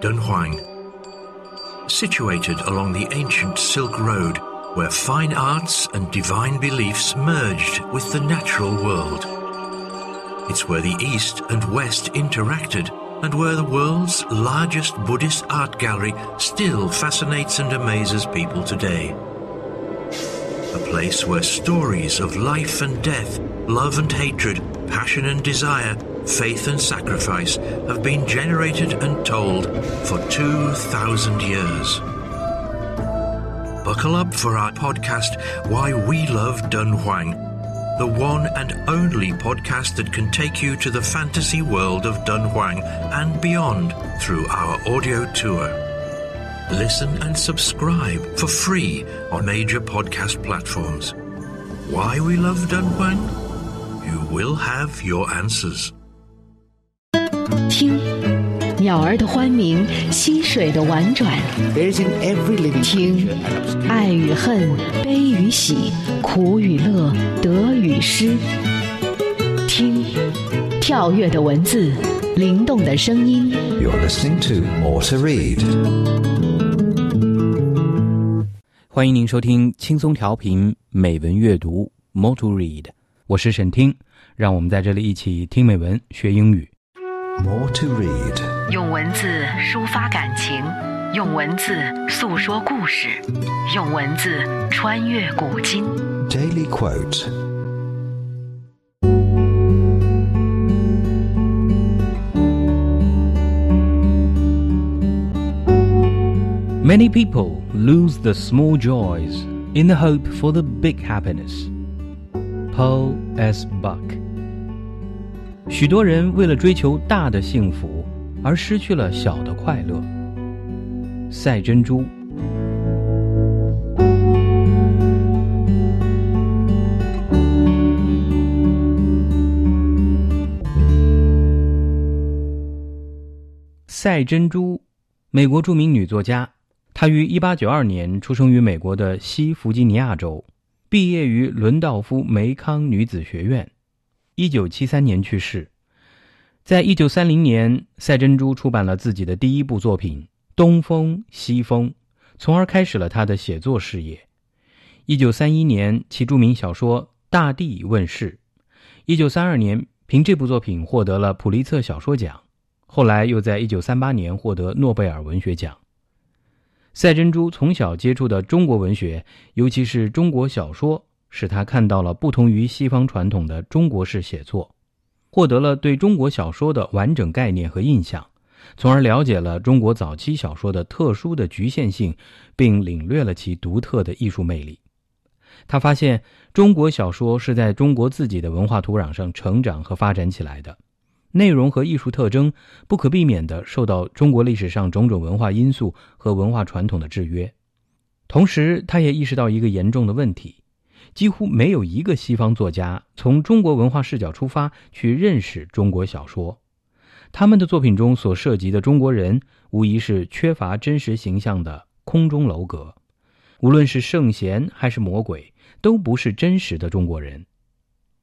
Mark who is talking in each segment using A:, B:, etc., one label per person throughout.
A: Dunhuang. Situated along the ancient Silk Road, where fine arts and divine beliefs merged with the natural world. It's where the East and West interacted and where the world's largest Buddhist art gallery still fascinates and amazes people today. A place where stories of life and death, love and hatred, passion and desire, faith and sacrifice have been generated and told for 2,000 years. Buckle up for our podcast, Why We Love Dunhuang, the one and only podcast that can take you to the fantasy world of Dunhuang and beyond through our audio tour. Listen and subscribe for free on major podcast platforms. Why we love Dunhuang? You will have your answers.
B: 听鸟儿的欢鸣，溪水的婉转，听爱与恨，悲与喜，苦与乐，得与失。听跳跃的文字，灵动的声音。
C: you're listening to motor read。
D: 欢迎您收听轻松调频美文阅读 motor read。我是沈听，让我们在这里一起听美文学英语。
C: More to Read.
B: 用文字抒发感情，用文字诉说故事，用文字穿越古今。
C: Daily quote.
D: Many people lose the small joys in the hope for the big happiness. Paul S. Buck。 许多人为了追求大的幸福而失去了小的快乐。赛珍珠。赛珍珠，美国著名女作家。她于1892年出生于美国的西弗吉尼亚州，毕业于伦道夫梅康女子学院，1973年去世。在1930年，赛珍珠出版了自己的第一部作品《东风西风》，从而开始了她的写作事业。1931年，其著名小说《大地》问世。1932年，凭这部作品获得了普利策小说奖。后来又在1938年获得诺贝尔文学奖。赛珍珠从小接触的中国文学，尤其是中国小说，使他看到了不同于西方传统的中国式写作，获得了对中国小说的完整概念和印象，从而了解了中国早期小说的特殊的局限性，并领略了其独特的艺术魅力。他发现中国小说是在中国自己的文化土壤上成长和发展起来的。内容和艺术特征不可避免地受到中国历史上种种文化因素和文化传统的制约。同时，他也意识到一个严重的问题：几乎没有一个西方作家从中国文化视角出发去认识中国小说。他们的作品中所涉及的中国人，无疑是缺乏真实形象的空中楼阁。无论是圣贤还是魔鬼，都不是真实的中国人。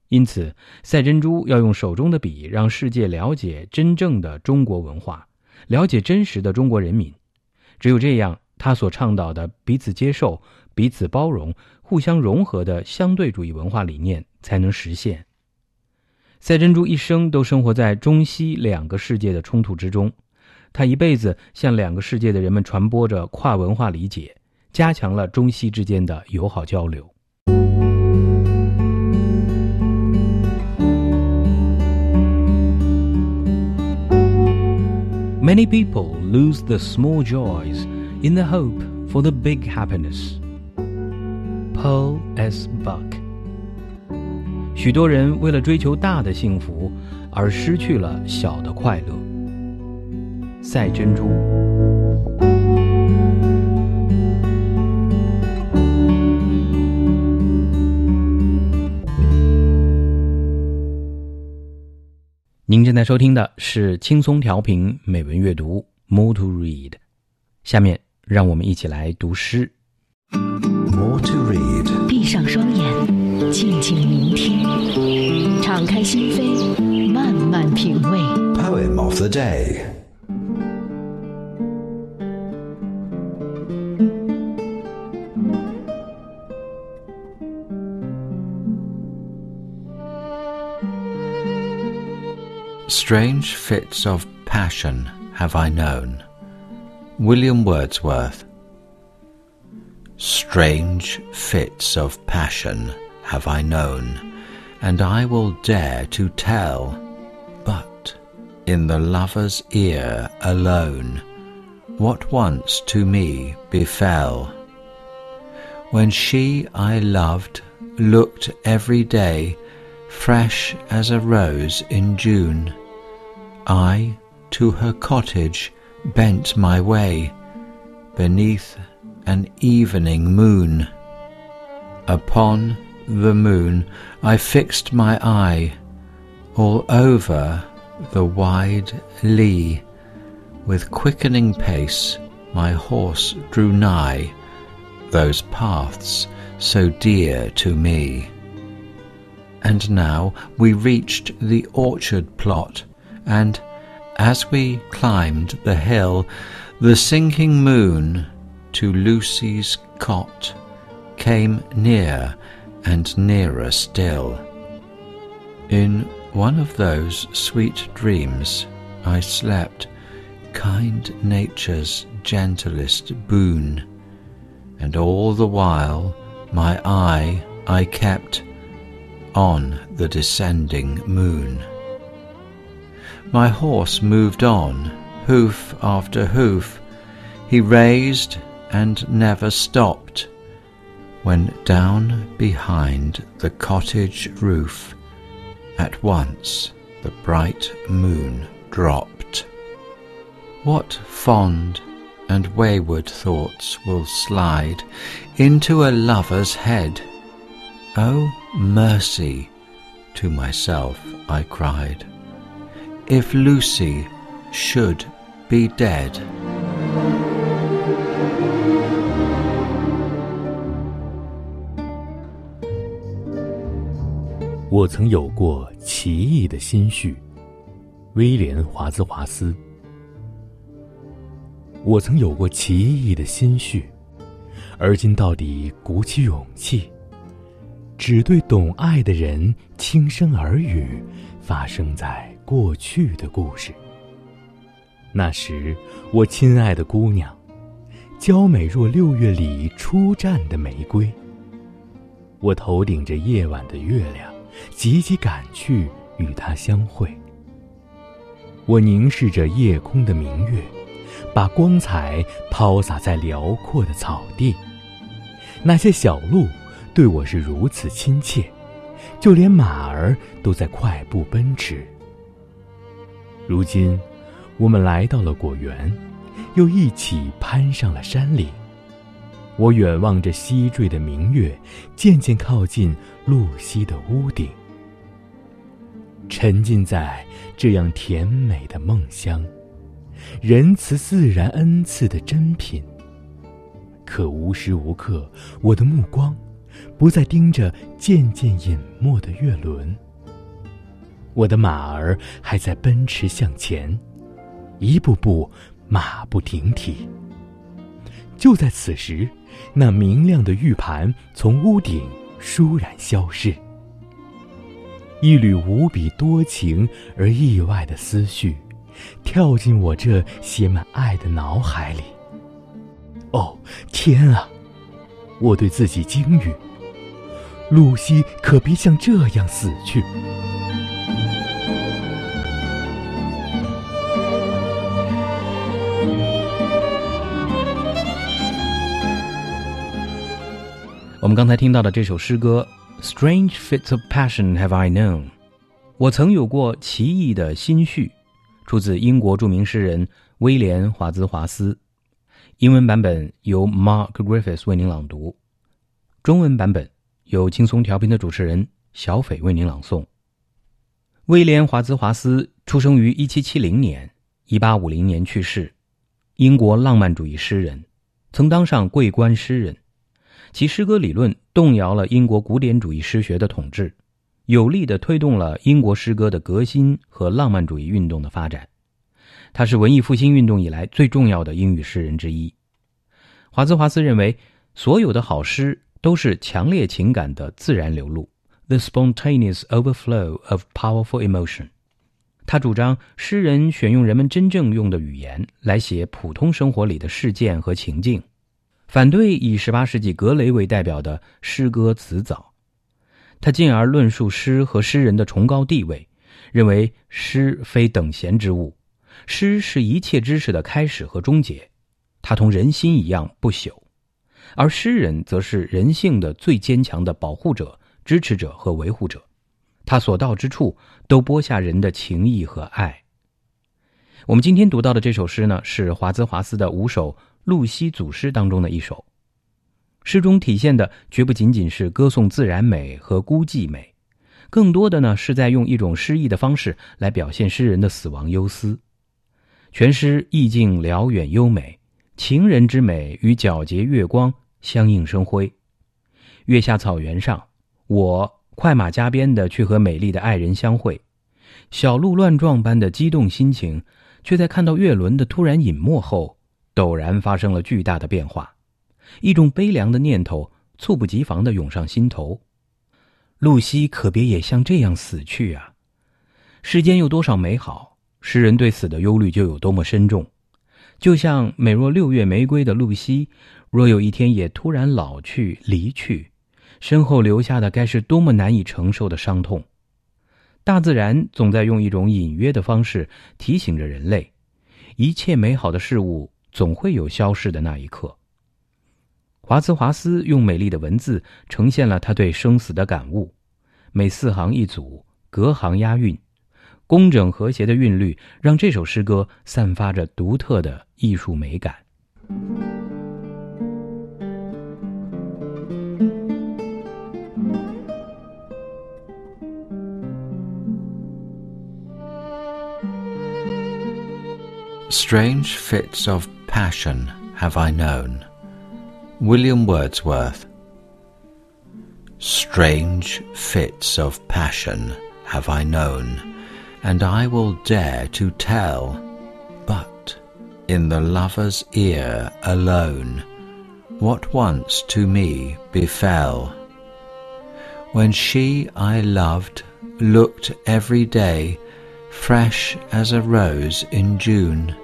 D: 因此，赛珍珠要用手中的笔，让世界了解真正的中国文化，了解真实的中国人民。只有这样，他所倡导的彼此接受、彼此包容、互相融合的相对主义文化理念才能实现。赛珍珠一生都生活在中西两个世界的冲突之中，他一辈子向两个世界的人们传播着跨文化理解，加强了中西之间的友好交流。Many people lose the small joys in the hope for the big happiness. Poas Buck。许多人为了追求大的幸福而失去了小的快乐。赛珍珠。您正在收听的是轻松调频美文阅读 More to Read，下面让我们一起来读诗。
C: More to Read.
B: 上双眼，静静聆听，敞开心扉，慢慢品味。
C: Poem of the day。Strange fits of passion have I known. William Wordsworth. Strange fits of passion have I known, and I will dare to tell, but in the lover's ear alone, what once to me befell. When she I loved looked every day fresh as a rose in June, I to her cottage bent my way beneath an evening moon. Upon the moon I fixed my eye all over the wide lea. With quickening pace my horse drew nigh those paths so dear to me. And now we reached the orchard plot, and as we climbed the hill, the sinking moon to Lucy's cot came near and nearer still. In one of those sweet dreams I slept, kind nature's gentlest boon, and all the while my eye I kept on the descending moon. My horse moved on, hoof after hoof, he raised and never stopped, when down behind the cottage roof at once the bright moon dropped. What fond and wayward thoughts will slide into a lover's head? Oh, mercy! To myself I cried, if Lucy should be dead.
E: 我曾有过奇异的心绪，威廉·华兹华斯。我曾有过奇异的心绪，而今到底鼓起勇气，只对懂爱的人轻声耳语，发生在过去的故事。那时，我亲爱的姑娘，娇美若六月里初绽的玫瑰。我头顶着夜晚的月亮。急急赶去与他相会。我凝视着夜空的明月，把光彩抛洒在辽阔的草地。那些小路对我是如此亲切，就连马儿都在快步奔驰。如今，我们来到了果园，又一起攀上了山岭。我远望着西坠的明月，渐渐靠近露西的屋顶，沉浸在这样甜美的梦乡，仁慈自然恩赐的珍品。可无时无刻，我的目光不再盯着渐渐隐没的月轮。我的马儿还在奔驰向前，一步步马不停蹄。就在此时。那明亮的玉盘从屋顶倏然消逝，一缕无比多情而意外的思绪，跳进我这写满爱的脑海里。哦，天啊！我对自己惊语：露西可别像这样死去。
D: 我们刚才听到的这首诗歌《Strange Fits of Passion Have I Known》，我曾有过奇异的心绪，出自英国著名诗人威廉·华兹华斯。英文版本由 Mark Griffiths 为您朗读，中文版本由轻松调频的主持人小斐为您朗诵。威廉·华兹华斯出生于1770年，1850年去世，英国浪漫主义诗人，曾当上桂冠诗人。其诗歌理论动摇了英国古典主义诗学的统治，有力地推动了英国诗歌的革新和浪漫主义运动的发展。他是文艺复兴运动以来最重要的英语诗人之一。华兹华斯认为，所有的好诗都是强烈情感的自然流露，the spontaneous overflow of powerful emotion。他主张诗人选用人们真正用的语言来写普通生活里的事件和情境，反对以十八世纪格雷为代表的诗歌词藻。他进而论述诗和诗人的崇高地位，认为诗非等闲之物，诗是一切知识的开始和终结，它同人心一样不朽，而诗人则是人性的最坚强的保护者、支持者和维护者，他所到之处都播下人的情谊和爱。我们今天读到的这首诗呢，是华兹华斯的五首露西组诗当中的一首。诗中体现的绝不仅仅是歌颂自然美和孤寂美，更多的呢是在用一种诗意的方式来表现诗人的死亡忧思。全诗意境辽远优美，情人之美与皎洁月光相映生辉。月下草原上，我快马加鞭的去和美丽的爱人相会，小鹿乱撞般的激动心情，却在看到月轮的突然隐没后，陡然发生了巨大的变化。一种悲凉的念头猝不及防的涌上心头，露西可别也像这样死去啊！世间有多少美好，诗人对死的忧虑就有多么深重。就像美若六月玫瑰的露西，若有一天也突然老去离去，身后留下的该是多么难以承受的伤痛。大自然总在用一种隐约的方式提醒着人类，一切美好的事物总会有消逝的那一刻。华兹华斯用美丽的文字呈现了他对生死的感悟，每四行一组，隔行押韵，工整和谐的韵律让这首诗歌散发着独特的艺术美感。
C: Strange fits of passion have I known. William Wordsworth. Strange fits of passion have I known, and I will dare to tell, but in the lover's ear alone, what once to me befell. When she I loved looked every day fresh as a rose in June,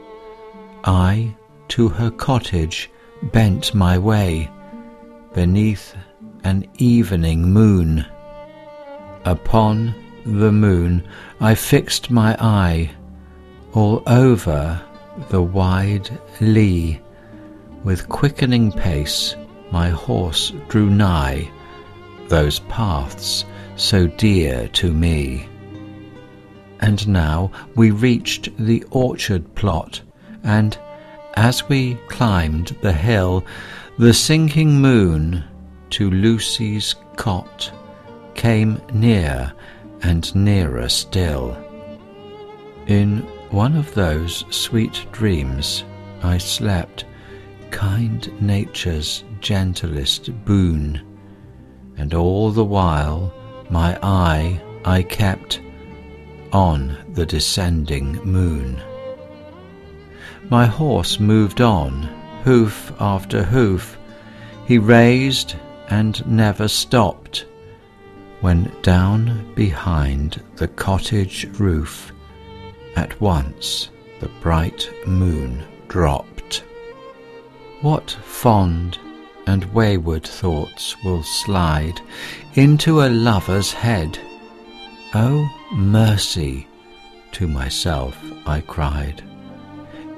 C: I to her cottage bent my way beneath an evening moon. Upon the moon I fixed my eye all over the wide lea. With quickening pace my horse drew nigh those paths so dear to me. And now we reached the orchard plot, and as we climbed the hill, the sinking moon to Lucy's cot came near and nearer still. In one of those sweet dreams I slept, kind nature's gentlest boon, and all the while my eye I kept on the descending moon. My horse moved on, hoof after hoof. He raised and never stopped. When down behind the cottage roof, at once the bright moon dropped. What fond and wayward thoughts will slide into a lover's head? Oh, mercy! To myself I cried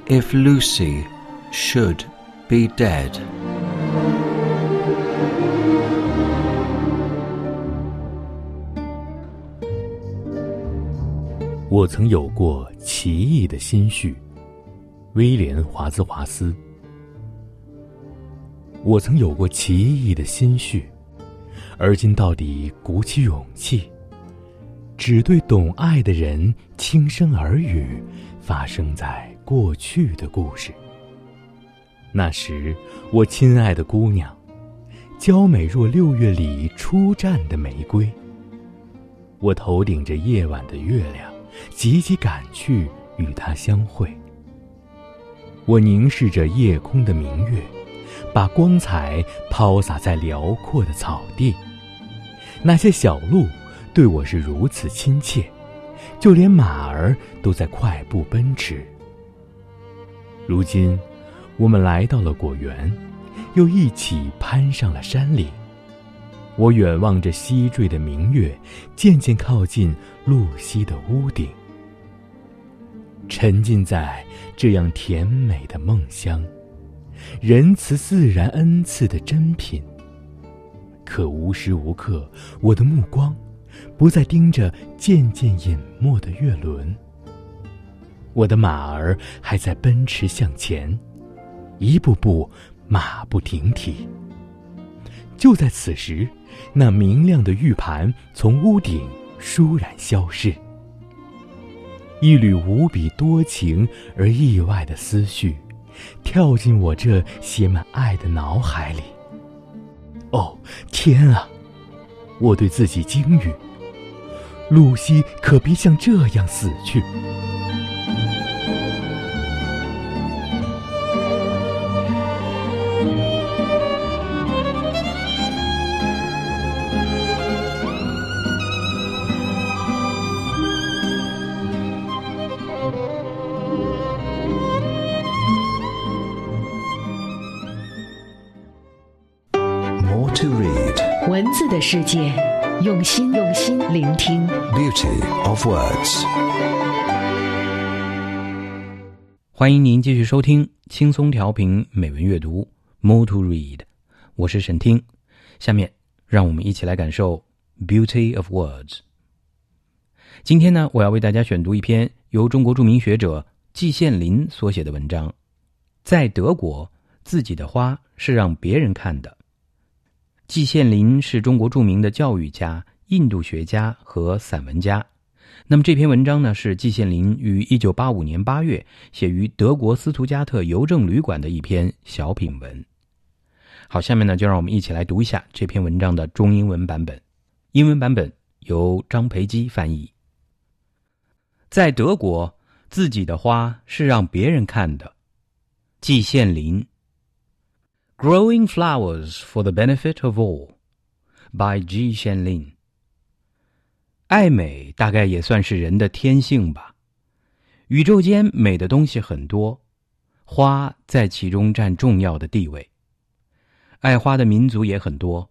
C: if Lucy should be dead.
E: 我曾有过奇异的心绪，威廉·华兹华斯。我曾有过奇异的心绪，而今到底鼓起勇气，只对懂爱的人轻声耳语，发生在。过去的故事。那时，我亲爱的姑娘，娇美若六月里初绽的玫瑰。我头顶着夜晚的月亮，急急赶去与她相会。我凝视着夜空的明月，把光彩抛洒在辽阔的草地。那些小鹿对我是如此亲切，就连马儿都在快步奔驰。如今，我们来到了果园，又一起攀上了山岭。我远望着西坠的明月，渐渐靠近露西的屋顶，沉浸在这样甜美的梦乡，仁慈自然恩赐的珍品。可无时无刻，我的目光不再盯着渐渐隐没的月轮。我的马儿还在奔驰向前，一步步马不停蹄。就在此时。那明亮的玉盘从屋顶倏然消逝，一缕无比多情而意外的思绪，跳进我这写满爱的脑海里。哦，天啊！我对自己惊语：露西可别像这样死去。
B: 文字的世界，用心用心聆听。
A: Beauty of words。
D: 欢迎您继续收听轻松调频美文阅读，More to read。我是沈听。下面让我们一起来感受 Beauty of words。今天呢，我要为大家选读一篇由中国著名学者季羡林所写的文章。在德国，自己的花是让别人看的。季羡林是中国著名的教育家、印度学家和散文家。那么这篇文章呢，是季羡林于一九八五年八月写于德国斯图加特邮政旅馆的一篇小品文。好，下面呢，就让我们一起来读一下这篇文章的中英文版本。英文版本由张培基翻译。在德国，自己的花是让别人看的。季羡林。Growing Flowers for the Benefit of All by Ji Xianlin。爱美大概也算是人的天性吧。宇宙间美的东西很多，花在其中占重要的地位。爱花的民族也很多，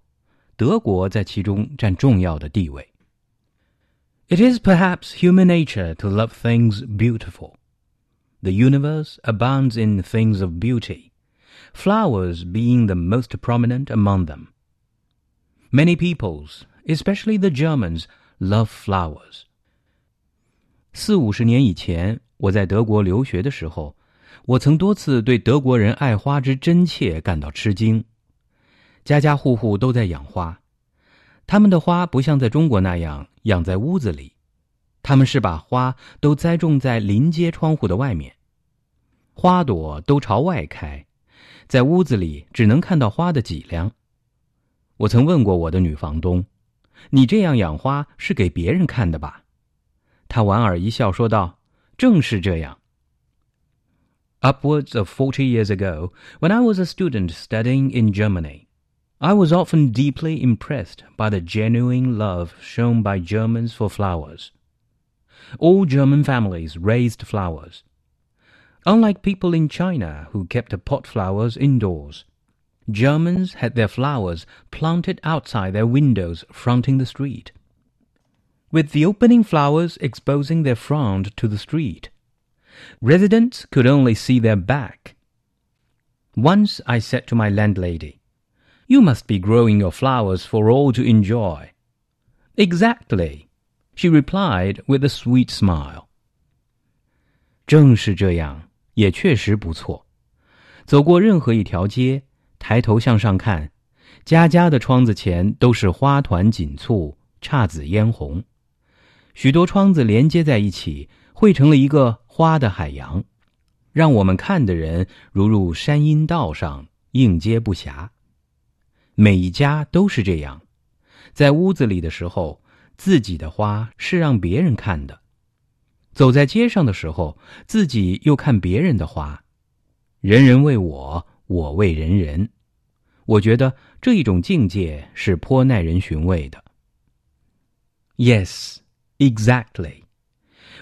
D: 德国在其中占重要的地位。It is perhaps human nature to love things beautiful. The universe abounds in things of beauty Flowers being the most prominent among them. Many peoples, especially the Germans, love flowers. 四五十年以前，我在德国留学的时候，我曾多次对德国人爱花之真切感到吃惊。家家户户都在养花，他们的花不像在中国那样养在屋子里，他们是把花都栽种在临街窗户的外面，花朵都朝外开。在屋子里只能看到花的脊梁。我曾问过我的女房东：“你这样养花是给别人看的吧？”她莞尔一笑说道：“正是这样。” Upwards of forty years ago, when I was a student studying in Germany, I was often deeply impressed by the genuine love shown by Germans for flowers. All German families raised flowers. Unlike people in China who kept pot flowers indoors, Germans had their flowers planted outside their windows fronting the street. With the opening flowers exposing their front to the street, residents could only see their back. Once I said to my landlady, You must be growing your flowers for all to enjoy. Exactly, she replied with a sweet smile. 正是这样。 也确实不错。走过任何一条街，抬头向上看，家家的窗子前都是花团锦簇、姹紫嫣红，许多窗子连接在一起，汇成了一个花的海洋，让我们看的人如入山阴道上，应接不暇。每一家都是这样，在屋子里的时候，自己的花是让别人看的。走在街上的时候，自己又看别人的花，人人为我，我为人人。我觉得这一种境界是颇耐人寻味的。Yes, exactly.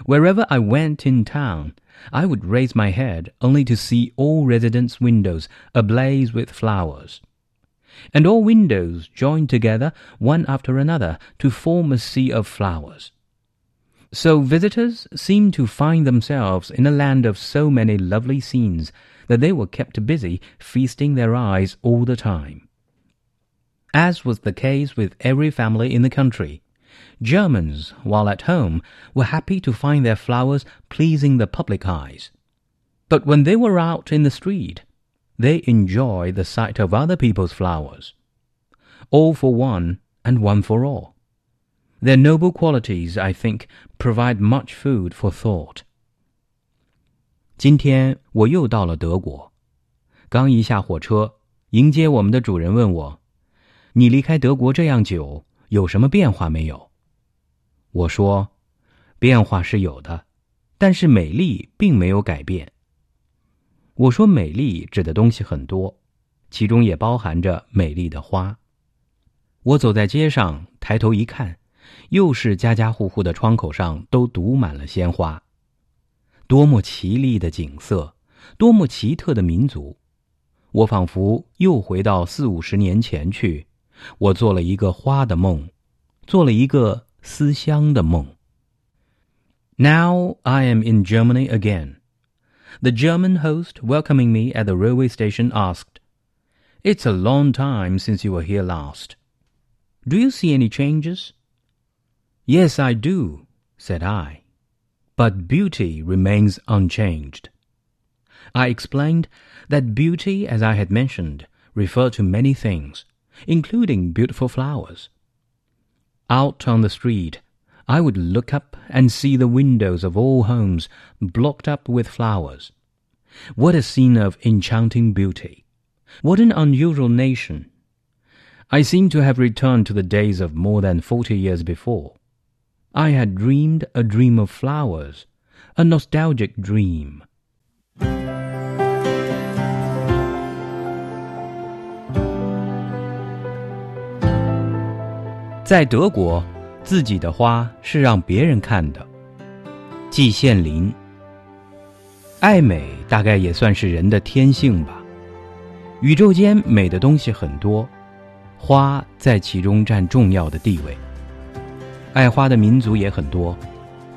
D: Wherever I went in town, I would raise my head only to see all residents' windows ablaze with flowers. And all windows joined together, one after another, to form a sea of flowers. So visitors seemed to find themselves in a land of so many lovely scenes that they were kept busy feasting their eyes all the time. As was the case with every family in the country, Germans, while at home, were happy to find their flowers pleasing the public eyes. But when they were out in the street, they enjoyed the sight of other people's flowers. All for one and one for all. Their noble qualities, I think, provide much food for thought. 今天我又到了德国，刚一下火车，迎接我们的主人问我：“你离开德国这样久，有什么变化没有？”我说：“变化是有的，但是美丽并没有改变。”我说：“美丽指的东西很多，其中也包含着美丽的花。”我走在街上，抬头一看，又是家家户户的窗口上都堵满了鲜花。多么绮丽的景色，多么奇特的民族！我仿佛又回到四五十年前去，我做了一个花的梦，做了一个。思乡的梦。Now I am in Germany again. The German host welcoming me at the railway station asked, It's a long time since you were here last. Do you see any changes? Yes, I do, said I. But beauty remains unchanged. I explained that beauty, as I had mentioned, referred to many things, including beautiful flowers. Out on the street, I would look up and see the windows of all homes blocked up with flowers. What a scene of enchanting beauty! What an unusual nation! I seem to have returned to the days of more than forty years before. I had dreamed a dream of flowers, a nostalgic dream. 在德国，自己的花是让别人看的。季羡林，爱美大概也算是人的天性吧。宇宙间美的东西很多，花在其中占重要的地位。爱花的民族也很多，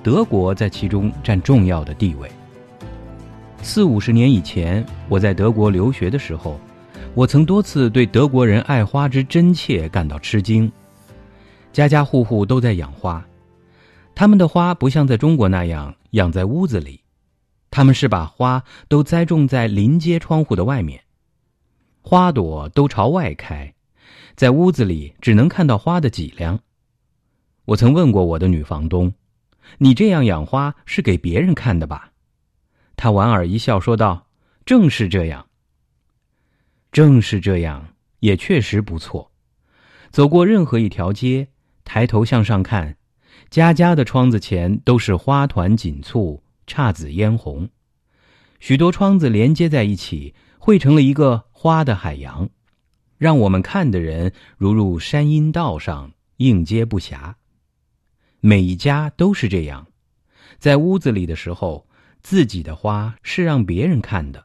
D: 德国在其中占重要的地位。四五十年以前，我在德国留学的时候，我曾多次对德国人爱花之真切感到吃惊。家家户户都在养花，他们的花不像在中国那样养在屋子里，他们是把花都栽种在临街窗户的外面，花朵都朝外开，在屋子里只能看到花的脊梁。我曾问过我的女房东：“你这样养花是给别人看的吧？”她莞尔一笑说道：“正是这样，正是这样，也确实不错。走过任何一条街。”抬头向上看，家家的窗子前都是花团锦簇、姹紫嫣红，许多窗子连接在一起，汇成了一个花的海洋，让我们看的人如入山阴道上，应接不暇。每一家都是这样，在屋子里的时候，自己的花是让别人看的；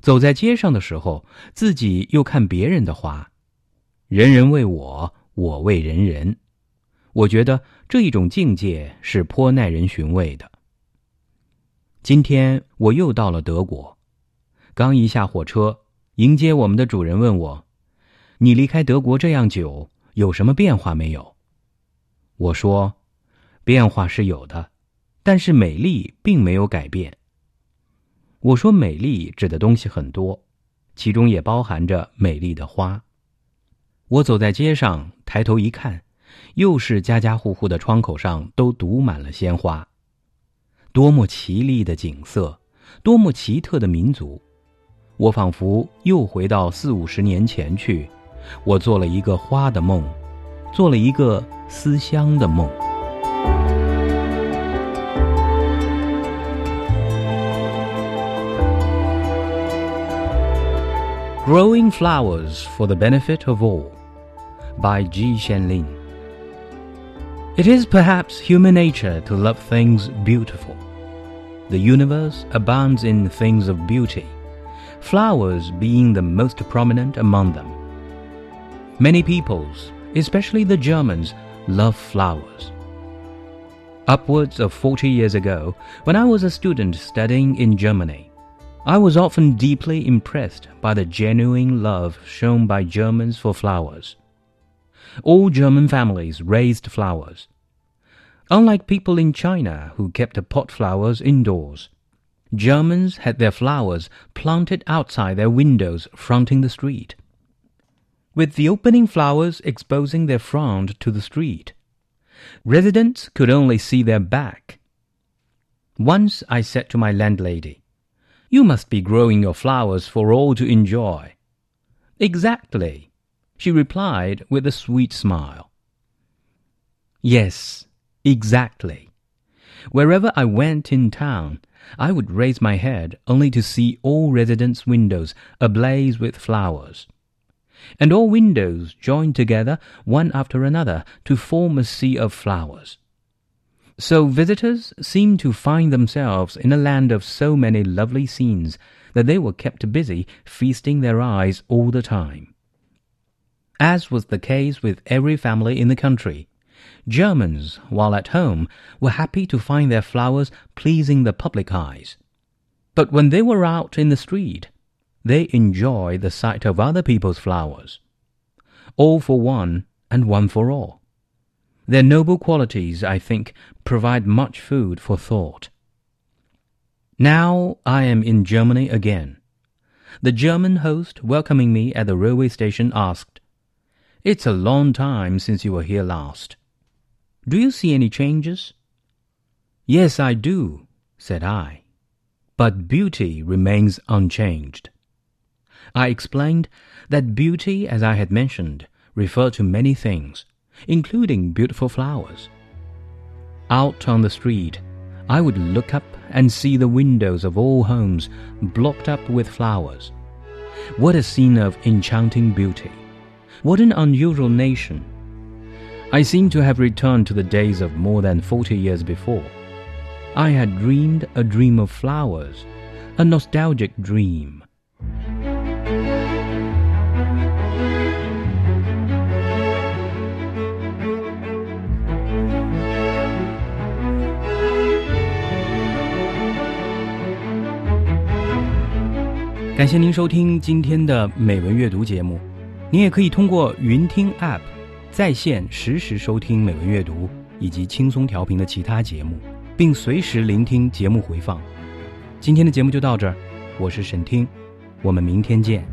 D: 走在街上的时候，自己又看别人的花。人人为我。我为人人，我觉得这一种境界是颇耐人寻味的。今天我又到了德国，刚一下火车，迎接我们的主人问我：“你离开德国这样久，有什么变化没有？”我说：“变化是有的，但是美丽并没有改变。”我说：“美丽指的东西很多，其中也包含着美丽的花。”我走在街上，抬头一看，又是家家户户的窗口上都堵满了鲜花。多么绮丽的景色，多么奇特的民族！我仿佛又回到四五十年前去，我做了一个花的梦，做了一个思乡的梦。Growing flowers for the benefit of all. by Ji Shenlin. It is perhaps human nature to love things beautiful. The universe abounds in things of beauty, flowers being the most prominent among them. Many peoples, especially the Germans, love flowers. Upwards of 40 years ago, when I was a student studying in Germany, I was often deeply impressed by the genuine love shown by Germans for flowers. All German families raised flowers. Unlike people in China who kept pot flowers indoors, Germans had their flowers planted outside their windows fronting the street. With the opening flowers exposing their front to the street, residents could only see their back. Once I said to my landlady, You must be growing your flowers for all to enjoy. Exactly, she replied with a sweet smile. Yes, exactly. Wherever I went in town, I would raise my head only to see all residents' windows ablaze with flowers. And all windows joined together one after another to form a sea of flowers. So visitors seemed to find themselves in a land of so many lovely scenes that they were kept busy feasting their eyes all the time. As was the case with every family in the country, Germans, while at home, were happy to find their flowers pleasing the public eyes. But when they were out in the street, they enjoy the sight of other people's flowers. All for one and one for all. Their noble qualities, I think, provide much food for thought. Now I am in Germany again. The German host welcoming me at the railway station asked, It's a long time since you were here last. Do you see any changes? Yes, I do, said I. But beauty remains unchanged. I explained that beauty, as I had mentioned, referred to many things, including beautiful flowers. Out on the street, I would look up and see the windows of all homes blocked up with flowers. What a scene of enchanting beauty! What an unusual nation! I seemed to have returned to the days of more than forty years before. I had dreamed a dream of flowers, a nostalgic dream. 感谢您收听今天的美文阅读节目。您也可以通过云听 App 在线实时收听美文阅读以及轻松调频的其他节目，并随时聆听节目回放。今天的节目就到这儿，我是沈听，我们明天见。